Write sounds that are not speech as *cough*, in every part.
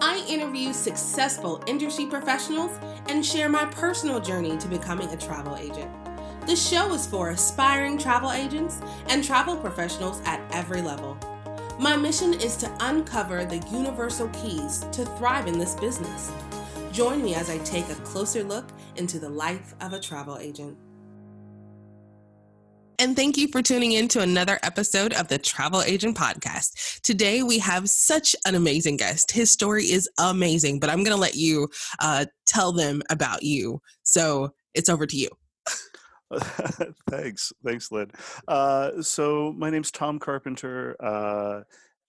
I interview successful industry professionals and share my personal journey to becoming a travel agent. The show is for aspiring travel agents and travel professionals at every level. My mission is to uncover the universal keys to thrive in this business. Join me as I take a closer look into the life of a travel agent. And thank you for tuning in to another episode of the Travel Agent Podcast. Today we have such an amazing guest. His story is amazing, but I'm going to let you uh, tell them about you. So it's over to you. *laughs* Thanks. Thanks, Lynn. Uh, so my name's Tom Carpenter. Uh,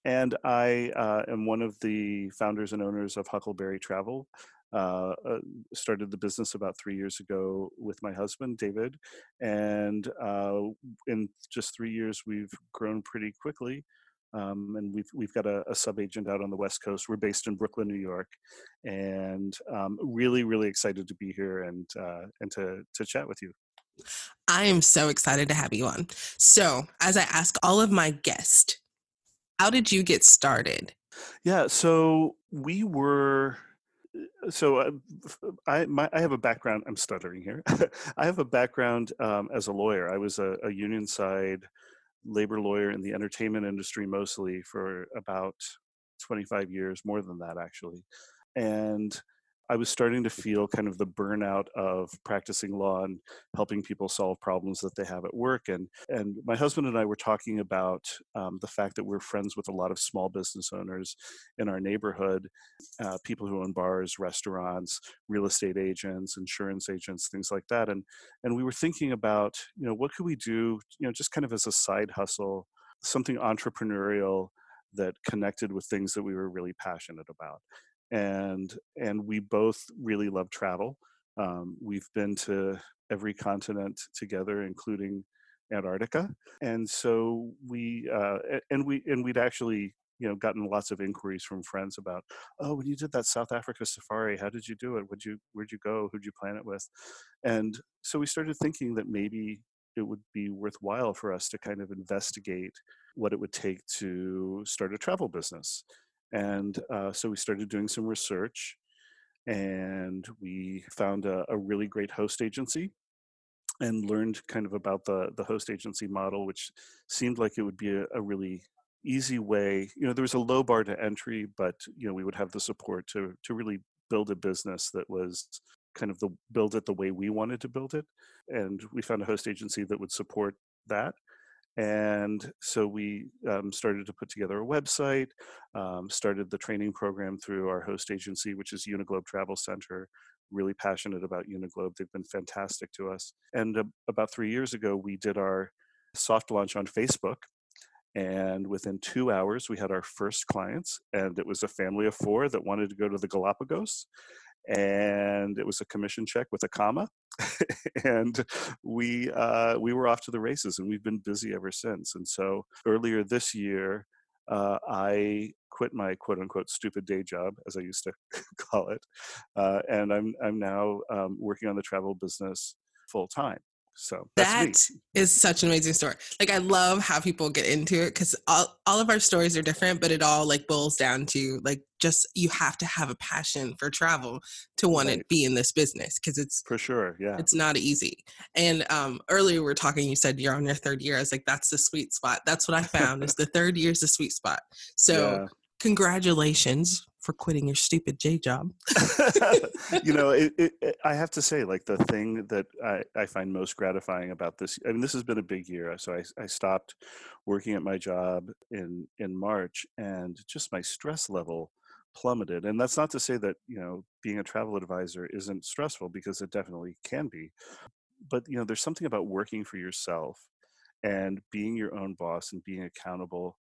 and I uh, am one of the founders and owners of Huckleberry Travel. Uh, uh, started the business about three years ago with my husband David, and uh, in just three years we've grown pretty quickly. Um, and we've we've got a, a sub agent out on the West Coast. We're based in Brooklyn, New York, and um, really really excited to be here and uh, and to to chat with you. I am so excited to have you on. So, as I ask all of my guests, how did you get started? Yeah, so we were so uh, I my, I have a background. I'm stuttering here. *laughs* I have a background um, as a lawyer. I was a, a, union side labor lawyer in the entertainment industry mostly for about 25 years, more than that actually, and I was starting to feel kind of the burnout of practicing law and helping people solve problems that they have at work. And and my husband and I were talking about um, the fact that we're friends with a lot of small business owners in our neighborhood, uh, people who own bars, restaurants, real estate agents, insurance agents, things like that. And and we were thinking about you know what could we do you know just kind of as a side hustle, something entrepreneurial that connected with things that we were really passionate about and and we both really love travel. Um, we've been to every continent together, including Antarctica, and so we uh, and we and we'd actually you know gotten lots of inquiries from friends about oh when you did that south africa safari how did you do it? Would you where'd you go? Who'd you plan it with? And so we started thinking that maybe it would be worthwhile for us to kind of investigate what it would take to start a travel business and uh, so we started doing some research and we found a, a, really great host agency and learned kind of about the, the host agency model, which seemed like it would be a, a really easy way. You know, there was a low bar to entry, but, you know, we would have the support to, to really build a business that was kind of the build it the way we wanted to build it. And we found a host agency that would support that and so we um, started to put together a website, um, started the training program through our host agency, which is Uniglobe Travel Center. Really passionate about Uniglobe. They've been fantastic to us. And uh, about three years ago, we did our soft launch on Facebook. And within two hours, we had our first clients, and it was a family of four that wanted to go to the Galapagos and it was a commission check with a comma *laughs* and we uh, we were off to the races and we've been busy ever since and so earlier this year uh, i quit my quote unquote stupid day job as i used to *laughs* call it uh, and i'm i'm now um, working on the travel business full time so that is such an amazing story. Like I love how people get into it because all, all of our stories are different, but it all like boils down to like just you have to have a passion for travel to want right. to be in this business because it's for sure, yeah. It's not easy. And um earlier we were talking, you said you're on your third year. I was like, that's the sweet spot. That's what I found is the third year is the sweet spot. So yeah. congratulations for quitting your stupid J job. *laughs* you know, it, it, I have to say, like the thing that I, I find most gratifying about this. I mean, this has been a big year. Uh, so I, I stopped working at my job in in March, and just my stress level plummeted. And that's not to say that you know being a travel advisor isn't stressful because it definitely can be. But you know, there's something about working for yourself and being your own boss and being accountable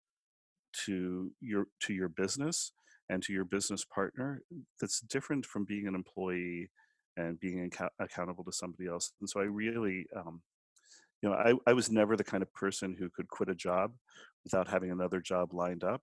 to your to your business and to your business partner that's different from being an employee and being accountable to somebody else. And so I really, um, you know, I, I was never the kind of person who could quit a job without having another job lined up.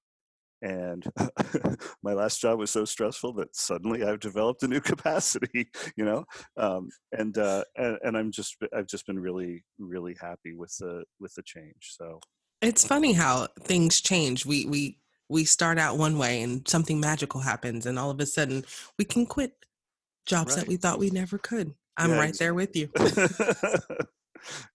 And *laughs* my last job was so stressful that suddenly I've developed a new *laughs* capacity, you know, um, and, uh, and and I'm just I've just been really really happy with the with the change. So it's funny how things change. We we we start out one way and something magical happens and all of a sudden we can quit jobs right. that we thought we never could i'm yeah, right exactly. there with you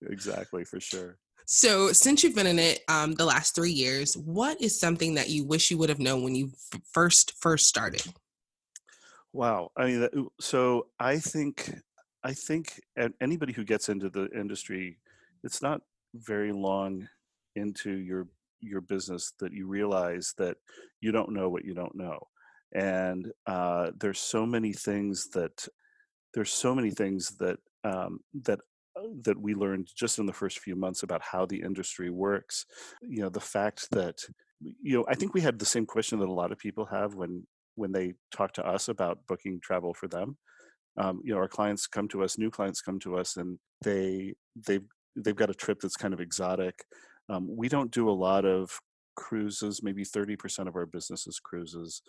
*laughs* exactly for sure so since you've been in it um, the last three years what is something that you wish you would have known when you first first started wow i mean so i think i think anybody who gets into the industry it's not very long into your your business that you realize that you don't know what you don't know. And uh, there's so many things that there's so many things that um, that uh, that we learned just in the first few months about how the industry works. You know the fact that you know i think we had the same question that a lot of people have when when they talk to us about booking travel for them. Um, you know our clients come to us new clients come to us and they they've they've got a trip that's kind of exotic um, we don't do a lot of cruises. Maybe 30% of our business is cruises.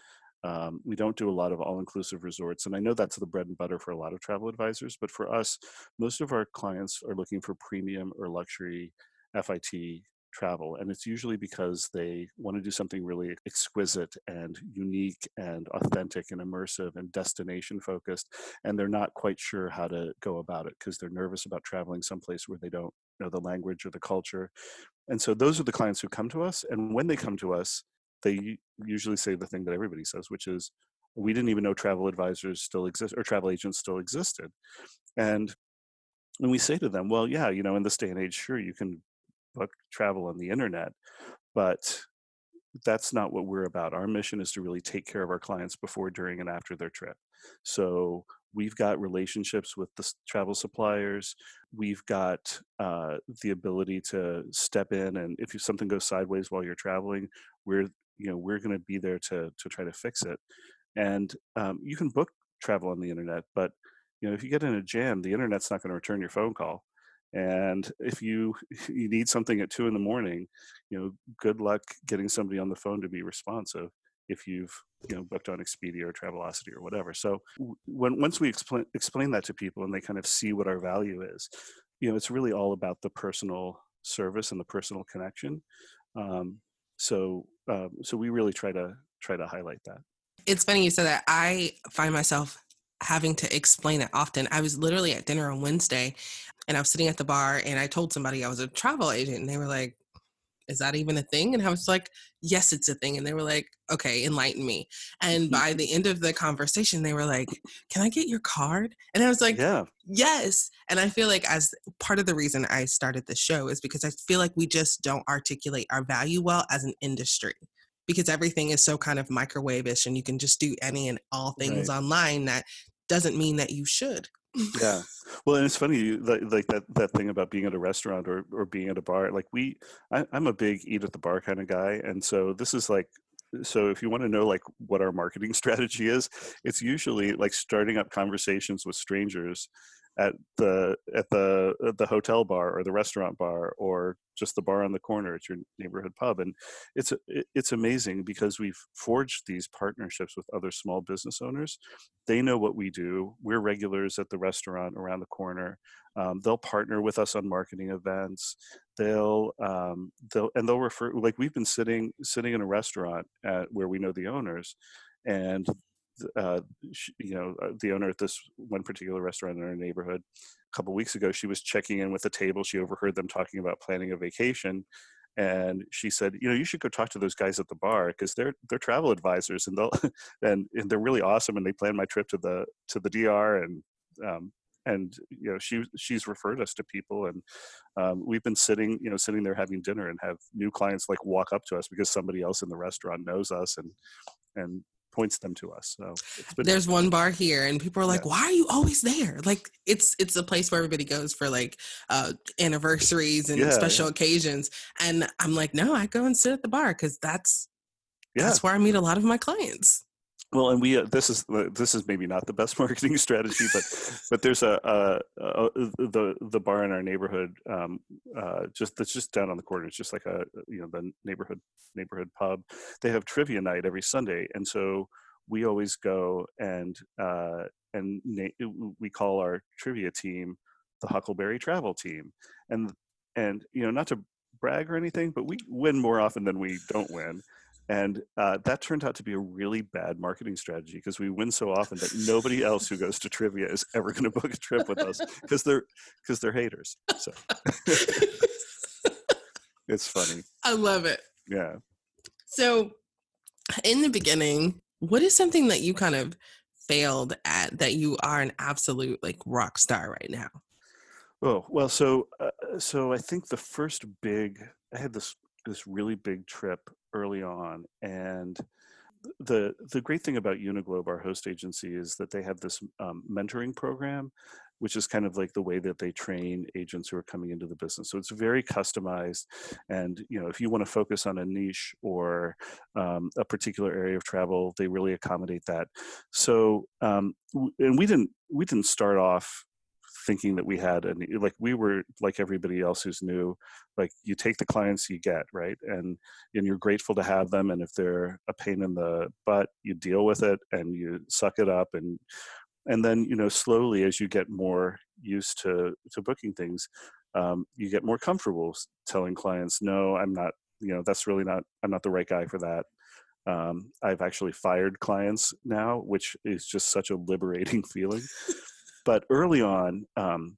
Um, we don't do a lot of all-inclusive resorts, and I know that's the bread and butter for a lot of travel advisors. But for us, most of our clients are looking for premium or luxury FIT travel, and it's usually because they want to do something really exquisite and unique and authentic and immersive and destination focused, and they're not quite sure how to go about it because they're nervous about traveling someplace where they don't know the language or the culture and so those are the clients who come to us. And when they come to us, they usually say the thing that everybody says, which is, we didn't even know travel advisors still exist or travel agents still existed. And when we say to them, well, yeah, you know, in this day and age, sure, you can book travel on the internet, but that's not what we're about. Our mission is to really take care of our clients before, during, and after their trip. So we've got relationships with the travel suppliers we've got uh, the ability to step in and if something goes sideways while you're traveling we're you know we're going to be there to to try to fix it. And um, you can book travel on the internet but you know if you get in a jam the internet's not going to return your phone call. And if you *laughs* you need something at two in the morning you know good luck getting somebody on the phone to be responsive if you've you know booked on Expedia or Travelocity or whatever. So when once we explain explain that to people and they kind of see what our value is, you know, it's really all about the personal service and the personal connection. Um, so um, so we really try to try to highlight that. It's funny you said that. I find myself having to explain it often. I was literally at dinner on Wednesday and I was sitting at the bar and I told somebody I was a travel agent and they were like, is that even a thing? And I was like, yes, it's a thing. And they were like, okay, enlighten me. And *laughs* by the end of the conversation, they were like, can I get your card? And I was like, yeah. yes. And I feel like as part of the reason I started the show is because I feel like we just don't articulate our value well as an industry because everything is so kind of microwave-ish and you can just do any and all things right. online that doesn't mean that you should yeah. Well and it's funny like, like, that that thing about being at a restaurant or, or being at a bar like we I, i'm a big eat at the bar kind of guy and so this is like so if you want to know like what our marketing *laughs* strategy is it's usually like starting up conversations with strangers at the at the at the hotel bar or the restaurant bar or just the bar on the corner at your neighborhood pub and it's it's amazing because we've forged these partnerships with other small business owners. They know what we do. We're regulars at the restaurant around the corner. Um, they'll partner with us on marketing events. They'll um, they'll and they'll refer like we've been sitting sitting in a restaurant at where we know the owners and uh, you know, uh, the owner at this one particular restaurant in our neighborhood a couple weeks ago, she was checking in with the table. She overheard them talking about planning a vacation, and she said, "You know, you should go talk to those guys at the bar because they're they're travel advisors and they'll *laughs* and, and they're really awesome and they plan my trip to the to the DR and." Um, and you know she she's referred us to people and um, we've been sitting you know sitting there having dinner and have new clients like walk up to us because somebody else in the restaurant knows us and and points them to us. So there's one bar here, and people are like, yeah. "Why are you always there?" Like it's it's a place where everybody goes for like uh, anniversaries and yeah, special yeah. occasions, and I'm like, "No, I go and sit at the bar because that's that's where I meet a lot of my clients." Well, and we uh, this is uh, this is maybe not the best *laughs* marketing strategy, but *laughs* but there's a, a, a, the the bar in our neighborhood um, uh, just that's just down on the corner. It's just like a you know the neighborhood neighborhood pub. They have trivia night every Sunday, and so we always go and uh, and na- we call our trivia team the Huckleberry Travel Team, and and you know not to brag or anything, but we win more often than we don't win And uh, that turned out to be a really bad marketing strategy because we win so often that nobody else who goes to trivia is ever going to book a trip with us because they're because they're haters. So *laughs* it's funny. I love it. Yeah. So, in the beginning, what is something that you kind of failed at that you are an absolute like rock star right now? Oh well, so uh, so I think the first big I had this this really big trip early on, and the the great thing about Uniglobe, our host agency, is that they have this um, mentoring program, which is kind of like the way that they train agents who are coming into the business. So it's very customized, and you know if you want to focus on a niche or um, a particular area of travel, they really accommodate that. So um, and we didn't we didn't start off thinking that we had and like we were like everybody else who's new like you take the clients you get right? And and you're grateful to have them and if they're a pain in the butt you deal with it and you suck it up and and then you know slowly as you get more used to to booking things um, you get more comfortable telling clients no i'm not you know that's really not i'm not the right guy for that. Um, i've actually fired clients now which is just such a liberating *laughs* feeling but early on, um,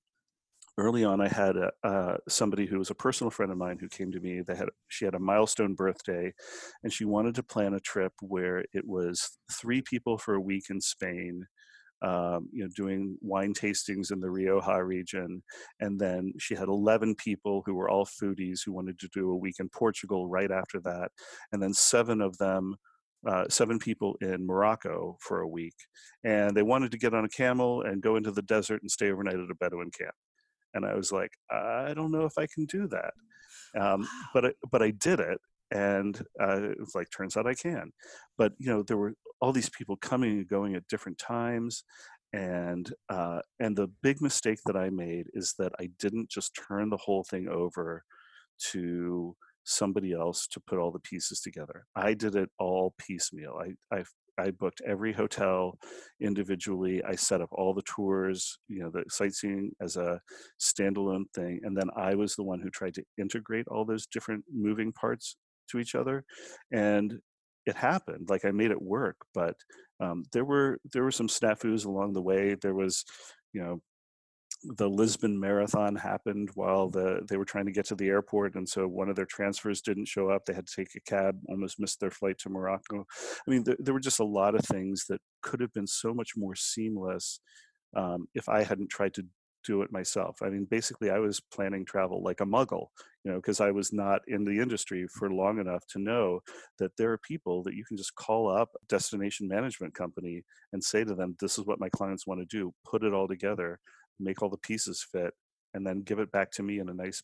early on, I had a, uh, somebody who was a personal friend of mine who came to me. They had she had a milestone birthday, and she wanted to plan a trip where it was three people for a week in Spain. Um, you know, doing wine tastings in the Rioja region, and then she had 11 people who were all foodies who wanted to do a week in Portugal right after that, and then seven of them uh, seven people in Morocco for a week, and they wanted to get on a camel and go into the desert and stay overnight at a Bedouin camp. And I was like, I don't know if I can do that, um, but I, but I did it, and uh, it was like turns out I can. But you know, there were all these people coming and going at different times, and uh, and the big mistake that I made is that I didn't just turn the whole thing over to somebody else to put all the pieces together. I did it all piecemeal. I, I I booked every hotel individually. I set up all the tours, you know, the sightseeing as a standalone thing. And then I was the one who tried to integrate all those different moving parts to each other. And it happened. Like I made it work, but um, there were there were some snafus along the way. There was, you know, the Lisbon Marathon happened while the they were trying to get to the airport, and so one of their transfers didn't show up. They had to take a cab, almost missed their flight to Morocco. I mean, there, there were just a lot of things that could have been so much more seamless um, if I hadn't tried to do it myself. I mean, basically, I was planning travel like a muggle, you know, because I was not in the industry for long enough to know that there are people that you can just call up a destination management company and say to them, "This is what my clients want to do. Put it all together." Make all the pieces fit, and then give it back to me in a nice,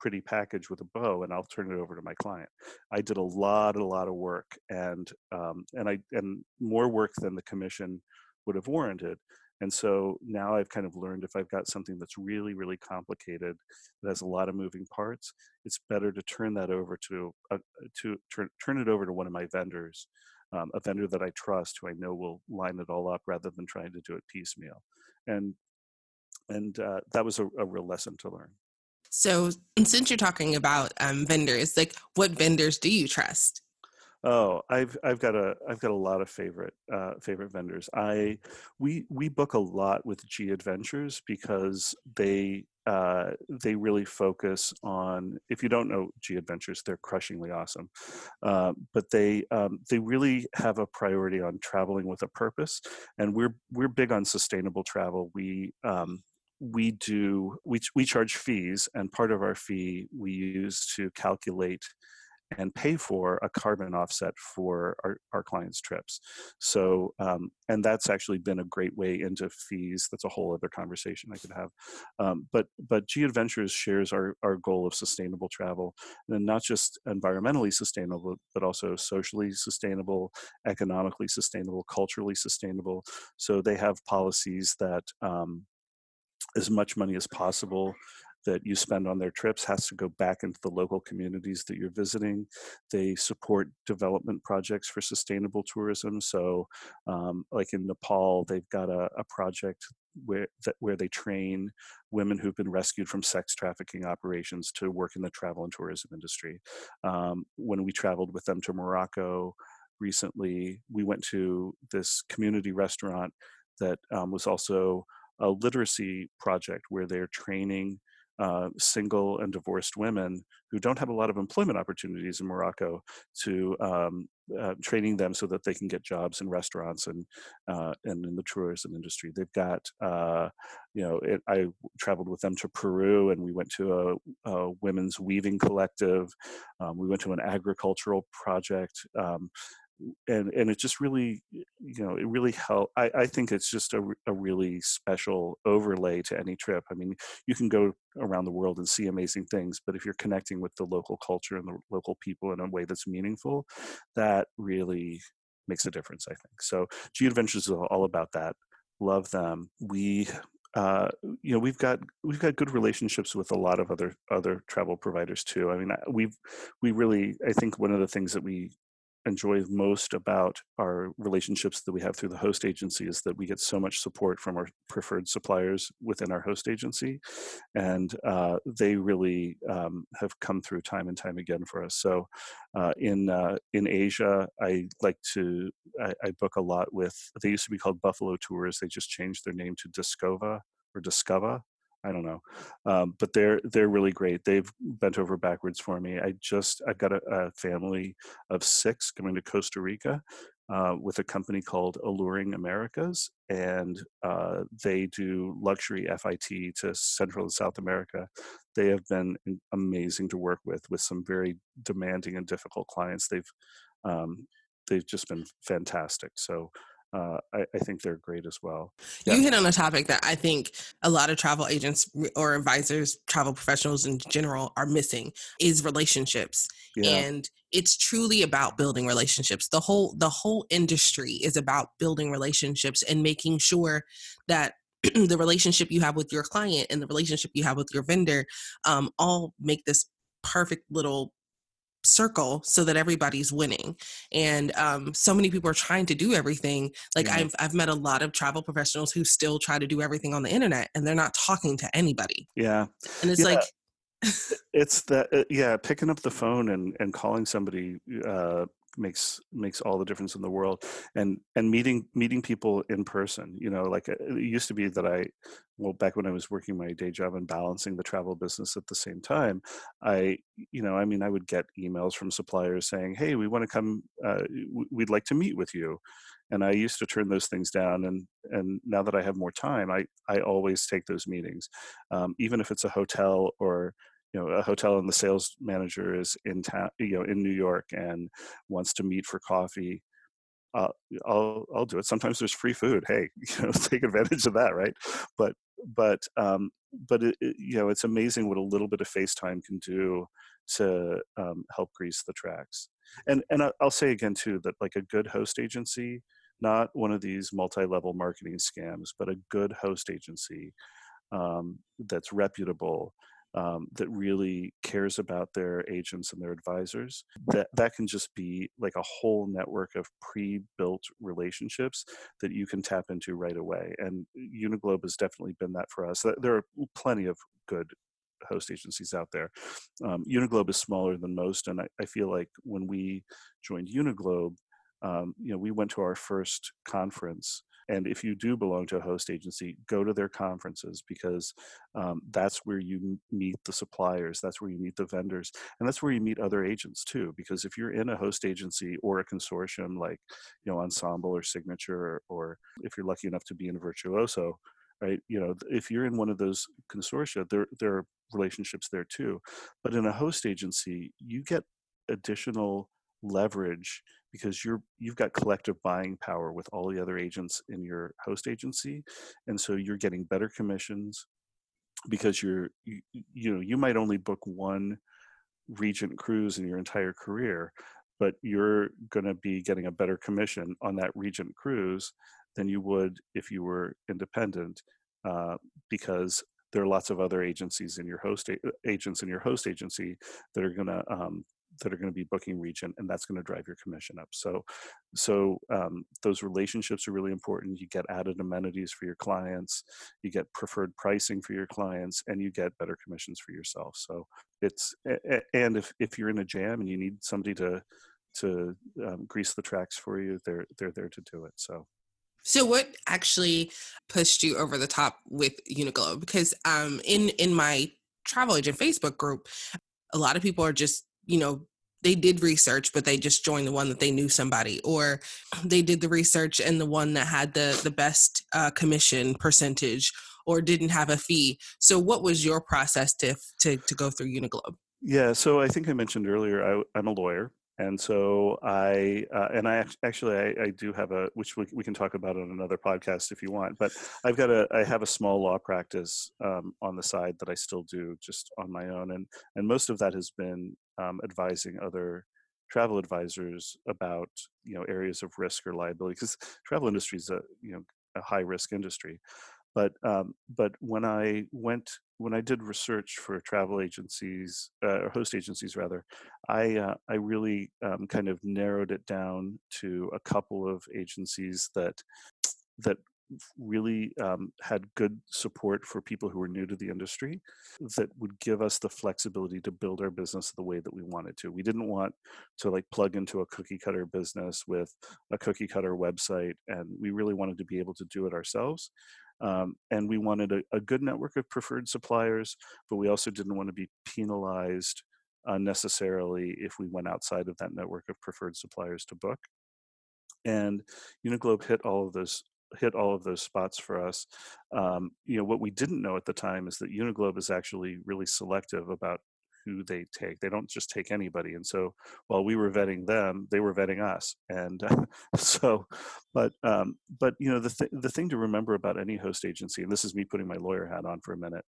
pretty package with a bow, and I'll turn it over to my client. I did a lot, a lot of work, and um, and I and more work than the commission would have warranted. And so now I've kind of learned if I've got something that's really, really complicated, that has a lot of moving parts, it's better to turn that over to a, to turn turn it over to one of my vendors, um, a vendor that I trust, who I know will line it all up, rather than trying to do it piecemeal. And and uh, that was a, a, real lesson to learn. So, since you're talking about um, vendors, like what vendors do you trust? Oh, I've I've got a I've got a lot of favorite uh, favorite vendors. I we we book a lot with G Adventures because they uh, they really focus on. If you don't know G Adventures, they're crushingly awesome, uh, but they um, they really have a priority on traveling with a purpose, and we're we're big on sustainable travel. We um, we do we, we charge fees and part of our fee we use to calculate and pay for a carbon offset for our, our clients trips. So um, and that's actually been a great way into fees that's a whole other conversation i could have. Um, but but g adventures shares our, our goal of sustainable travel and not just environmentally sustainable but also socially sustainable economically sustainable culturally sustainable. So they have policies that um, as much money as possible that you spend on their trips has to go back into the local communities that you're visiting. They support development projects for sustainable tourism. So, um, like in Nepal, they've got a, a project where that, where they train women who've been rescued from sex trafficking operations to work in the travel and tourism industry. Um, when we traveled with them to Morocco recently, we went to this community restaurant that um, was also a literacy project where they're training uh, single and divorced women who don't have a lot of employment opportunities in Morocco to um, uh, training them so that they can get jobs in restaurants and uh, and in the tourism industry. They've got uh, you know it, I traveled with them to Peru and we went to a, a women's weaving collective. Um, we went to an agricultural project. Um, and and it just really you know it really helped I, I think it's just a, a really special overlay to any trip. I mean you can go around the world and see amazing things but if you're connecting with the local culture and the local people in a way that's meaningful that really makes a difference i think. So g adventures is all about that. Love them. We uh, you know we've got we've got good relationships with a lot of other other travel providers too. I mean, we've we really I think one of the things that we enjoy most about our relationships that we have through the host agency is that we get so much support from our preferred suppliers within our host agency, and uh, they really um, have come through time and time again for us. So, uh, in uh, in Asia, I like to I, I, book a lot with. They used to be called Buffalo Tours. They just changed their name to Discova or Discover I don't know, um, but they're they're really great. They've bent over backwards for me. I just I've got a, a family of six coming to Costa Rica uh, with a company called Alluring Americas, and uh, they do luxury FIT to Central and South America. They have been amazing to work with, with some very demanding and difficult clients. They've um, they've just been fantastic. So uh, I, I, think they're great as well. Yeah. You hit on a topic that I think a lot of travel agents or advisors, travel professionals in general, are missing is relationships. Yeah. And it's truly about building relationships. The whole the whole industry is about building relationships and making sure that *clears throat* the relationship you have with your client and the relationship you have with your vendor um, all make this perfect little circle so that everybody's winning and um, so many people are trying to do everything like yeah. I've, I've met a lot of travel professionals who still try to do everything on the internet and they're not talking to anybody yeah and it's yeah. like it's that uh, yeah picking up the phone and and calling somebody uh makes makes all the difference in the world and and meeting meeting people in person you know like uh, it used to be that i well back when i was working my day job and balancing the travel business at the same time i you know i mean i would get emails from suppliers saying hey we want to come uh, we'd like to meet with you and i used to turn those things down and and now that i have more time i i always take those meetings um, even if it's a hotel or you know a hotel and the sales manager is in town you know in new york and wants to meet for coffee uh, I'll I'll do it. Sometimes there's free food. Hey, *laughs* you know, take advantage of that, right? But but um, but it, it, you know, it's amazing what a little bit of FaceTime can do to um, help grease the tracks. And and I'll say again too that like a good host agency, not one of these multi-level marketing scams, but a good host agency um, that's reputable um, that really cares about their agents and their advisors that that can just be like a whole network of pre-built relationships that you can tap into right away and uniglobe has definitely been that for us. There are plenty of good host agencies out there. Um, uniglobe is smaller than most and I, I, feel like when we joined uniglobe um, you know we went to our first conference and if you do belong to a host agency, go to their conferences because um, that's where you meet the suppliers, that's where you meet the vendors, and that's where you meet other agents too. Because if you're in a host agency or a consortium like you know Ensemble or Signature, or, if you're lucky enough to be in Virtuoso, right? You know, if you're in one of those consortia, there there are relationships there too. But in a host agency, you get additional leverage because you're you've got collective buying power with all the other agents in your host agency and so you're getting better commissions because you're you, you know you might only book one regent cruise in your entire career but you're going to be getting a better commission on that regent cruise than you would if you were independent uh, because there are lots of other agencies in your host agents in your host agency that are going to um, that are going to be booking Regent, and that's going to drive your commission up. So, so um, those relationships are really important. You get added amenities for your clients, you get preferred pricing for your clients, and you get better commissions for yourself. So it's and if if you're in a jam and you need somebody to to um, grease the tracks for you, they're they're there to do it. So. So what actually pushed you over the top with Uniglobe? Because um, in in my travel agent Facebook group, a lot of people are just you know they did research but they just joined the one that they knew somebody or *clears throat* they did the research and the one that had the the best uh, commission percentage or didn't have a fee so what was your process to to, to go through uniglobe yeah so i think i mentioned earlier I, i'm a lawyer and so I uh, and I actually I, I, do have a which we, we can talk about on another podcast if you want. But I've got a I have a small law practice um, on the side that I still do just on my own, and and most of that has been um, advising other travel advisors about you know areas of risk or liability because *laughs* travel industry is a you know a high risk industry. But um, but when I went when I did research for travel agencies uh, or host agencies rather, I uh, I really um, kind of narrowed it down to a couple of agencies that that really um, had good support for people who were new to the industry that would give us the flexibility to build our business the way that we wanted to we didn't want to like plug into a cookie cutter business with a cookie cutter website and we really wanted to be able to do it ourselves um, and we wanted a, a, good network of preferred suppliers, but we also didn't want to be penalized unnecessarily if we went outside of that network of preferred suppliers to book. And Uniglobe hit all of those hit all of those spots for us. Um, you know, what we didn't know at the time is that Uniglobe is actually really selective about who they take. They don't just take anybody. And so while we were vetting them, they were vetting us. And uh, *laughs* so, but um, but you know the th- the thing to remember about any host agency, and this is me putting my lawyer hat on for a minute,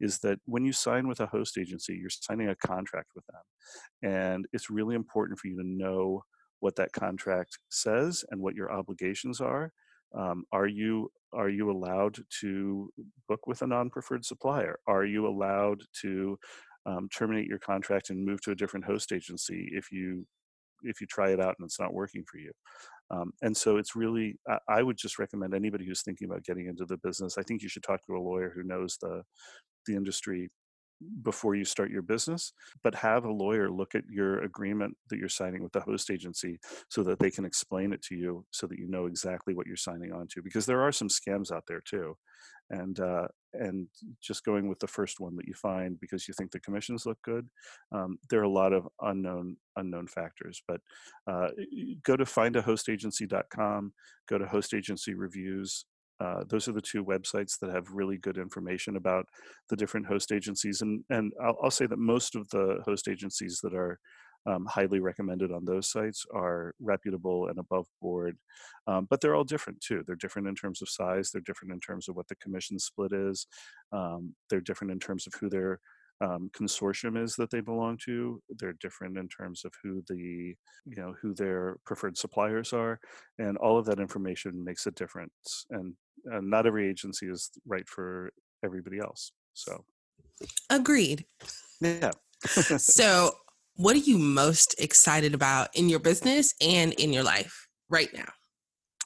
is that when you sign with a host agency, you're signing a contract with them, and it's really important for you to know what that contract says and what your obligations are. Um, are you are you allowed to book with a non-preferred supplier? Are you allowed to um, terminate your contract and move to a different host agency if you if you try it out and it's not working for you. Um, and so it's really I, I would just recommend anybody who's thinking about getting into the business. I think you should talk to a lawyer who knows the the industry before you start your business, but have a lawyer look at your agreement that you're signing with the host agency so that they can explain it to you so that you know exactly what you're signing on to. Because there are some scams out there too. And uh, and just going with the first one that you find because you think the commissions look good, um, there are a lot of unknown unknown factors. But uh, go to findahostagency.com, go to host agency reviews, uh, those are the two websites that have really good information about the different host agencies. And, and I'll, I'll say that most of the host agencies that are um, highly recommended on those sites are reputable and above board. Um, but they're all different too. They're different in terms of size, they're different in terms of what the commission split is, um, they're different in terms of who their um, consortium is that they belong to. They're different in terms of who the you know who their preferred suppliers are, and all of that information makes a difference. And, and not every agency is right for everybody else. So, agreed. Yeah. *laughs* so, what are you most excited about in your business and in your life right now?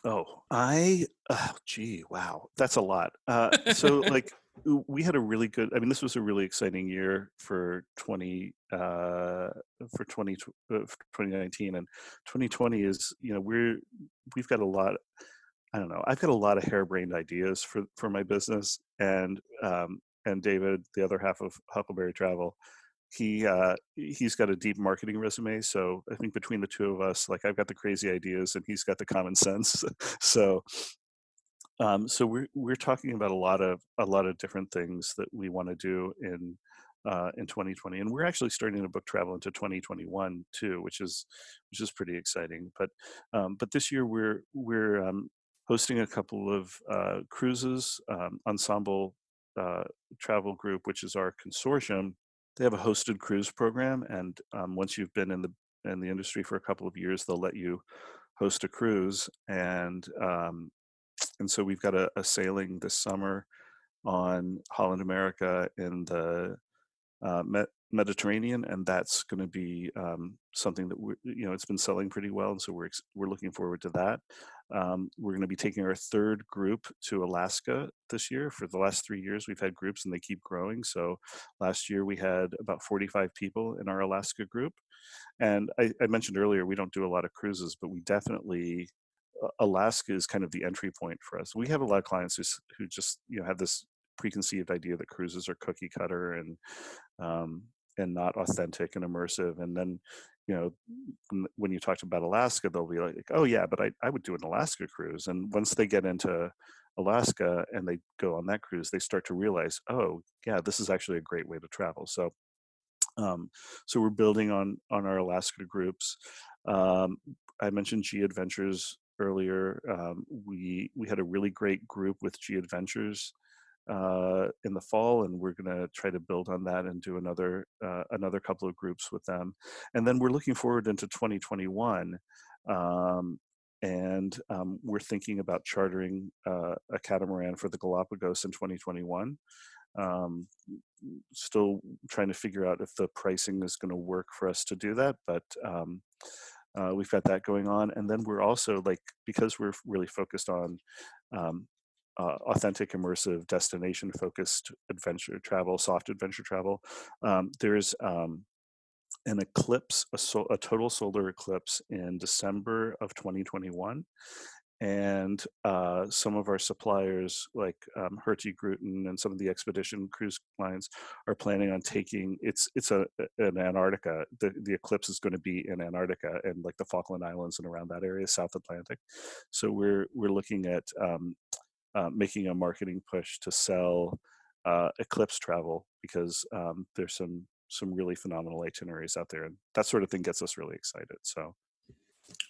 Oh, I, oh, gee, wow, that's a lot. Uh, so, *laughs* like, we had a really good i mean this was a really exciting year for 20 uh for 20 uh, for 2019 and 2020 is you know we're we've got a lot i don't know i've got a lot of harebrained ideas for for my business and um and david the other half of huckleberry travel he uh he's got a deep marketing resume so i think between the two of us like i've got the crazy ideas and he's got the common *laughs* sense so um, so we're we're talking about a lot of a lot of different things that we want to do in uh, in 2020, and we're actually starting to book travel into 2021 too, which is which is pretty exciting. But um, but this year we're we're um, hosting a couple of uh, cruises. Um, Ensemble uh, Travel Group, which is our consortium, they have a hosted cruise program, and um, once you've been in the in the industry for a couple of years, they'll let you host a cruise and um, and so we've got a, a sailing this summer on Holland America in the uh, Mediterranean, and that's going to be um, something that we you know it's been selling pretty well, and so we're we're looking forward to that. Um, we're going to be taking our third group to Alaska this year. For the last three years, we've had groups, and they keep growing. So last year we had about 45 people in our Alaska group, and I, I mentioned earlier we don't do a lot of cruises, but we definitely Alaska is kind of the entry point for us. We have a lot of clients who who just you know have this preconceived idea that cruises are cookie cutter and um, and not authentic and immersive. And then, you know, when you talked about Alaska, they'll be like, "Oh yeah, but I, I would do an Alaska cruise." And once they get into Alaska and they go on that cruise, they start to realize, "Oh yeah, this is actually a great way to travel." So, um, so we're building on on our Alaska groups. Um, I mentioned G Adventures earlier. Um, we we had a really great group with G Adventures uh, in the fall, and we're going to try to build on that and do another uh, another couple of groups with them. And then we're looking forward into 2021, um, and um, we're thinking about chartering uh, a catamaran for the Galapagos in 2021. Um, still trying to figure out if the pricing is going to work for us to do that, but um, uh, we've got that going on, and then we're also like because we're really focused on um, uh, authentic, immersive, destination focused adventure travel, soft adventure travel. Um, there's um, an eclipse, a, so, a, total solar eclipse in December of 2021. And uh, some of our suppliers, like um, Hurtigruten and some of the expedition cruise lines, are planning on taking. It's it's a Antarctica. The the eclipse is going to be in Antarctica and like the Falkland Islands and around that area, South Atlantic. So we're we're looking at um, uh, making a marketing push to sell uh, Eclipse travel because um, there's some some really phenomenal itineraries out there, and that sort of thing gets us really excited. So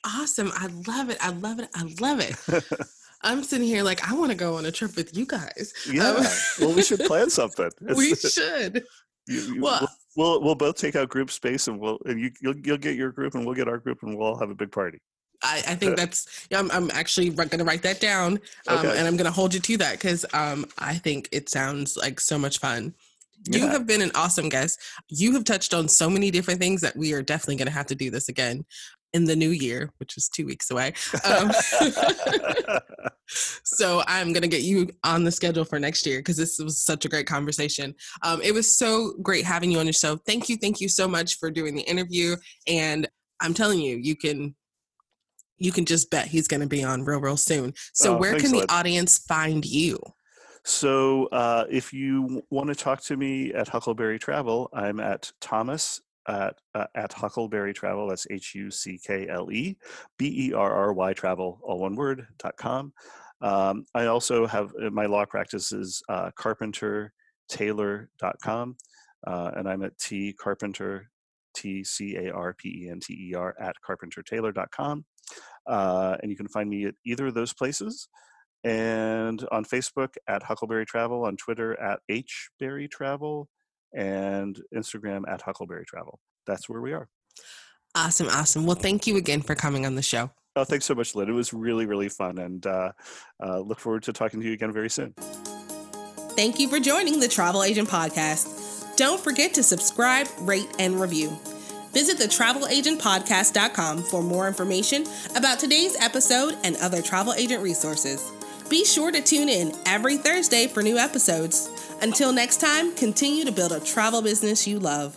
awesome! I love it! I love it! I love it! *laughs* I'm sitting here like I want to go on a trip with you guys. Yeah, um, well, we should plan something. *laughs* we should. *laughs* You, you, well, we'll, we'll both take out group space, and we'll and you you'll, you'll get your group, and we'll get our group, and we'll all have a big party. I, I think that's yeah, I'm, I'm actually going to write that down um, okay. and I'm going to hold you to that because um, I think it sounds like so much fun. Yeah. You have been an awesome guest. You have touched on so many different things that we are definitely going to have to do this again in the new year, which is two weeks away. Um, *laughs* so I'm going to get you on the schedule for next year because this was such a great conversation. Um, it was so great having you on the show. Thank you. Thank you so much for doing the interview. And I'm telling you, you can you can just bet he's going to be on real, real soon. So, oh, where can the audience find you? So, uh, if you want to talk to me at Huckleberry Travel, I'm at Thomas at uh, at Huckleberry Travel. That's H U C K L E B E R R Y Travel, all one word. dot com. Um, I also have uh, my law practice is uh, carpentertaylor.com, uh, and I'm at T Carpenter T C A R P E N T E R at carpentertaylor.com. Uh, and you can find me at either of those places. And on Facebook at Huckleberry Travel, on Twitter at HBerry Travel, and Instagram at Huckleberry Travel. That's where we are. Awesome, awesome. Well, thank you again for coming on the show. Oh, thanks so much, Lynn. It was really, really fun, and uh, uh, look forward to talking to you again very soon. Thank you for joining the Travel Agent Podcast. Don't forget to subscribe, rate, and review. Visit the travelagentpodcast.com for more information about today's episode and other travel agent resources. Be sure to tune in every Thursday for new episodes. Until next time, continue to build a travel business you love.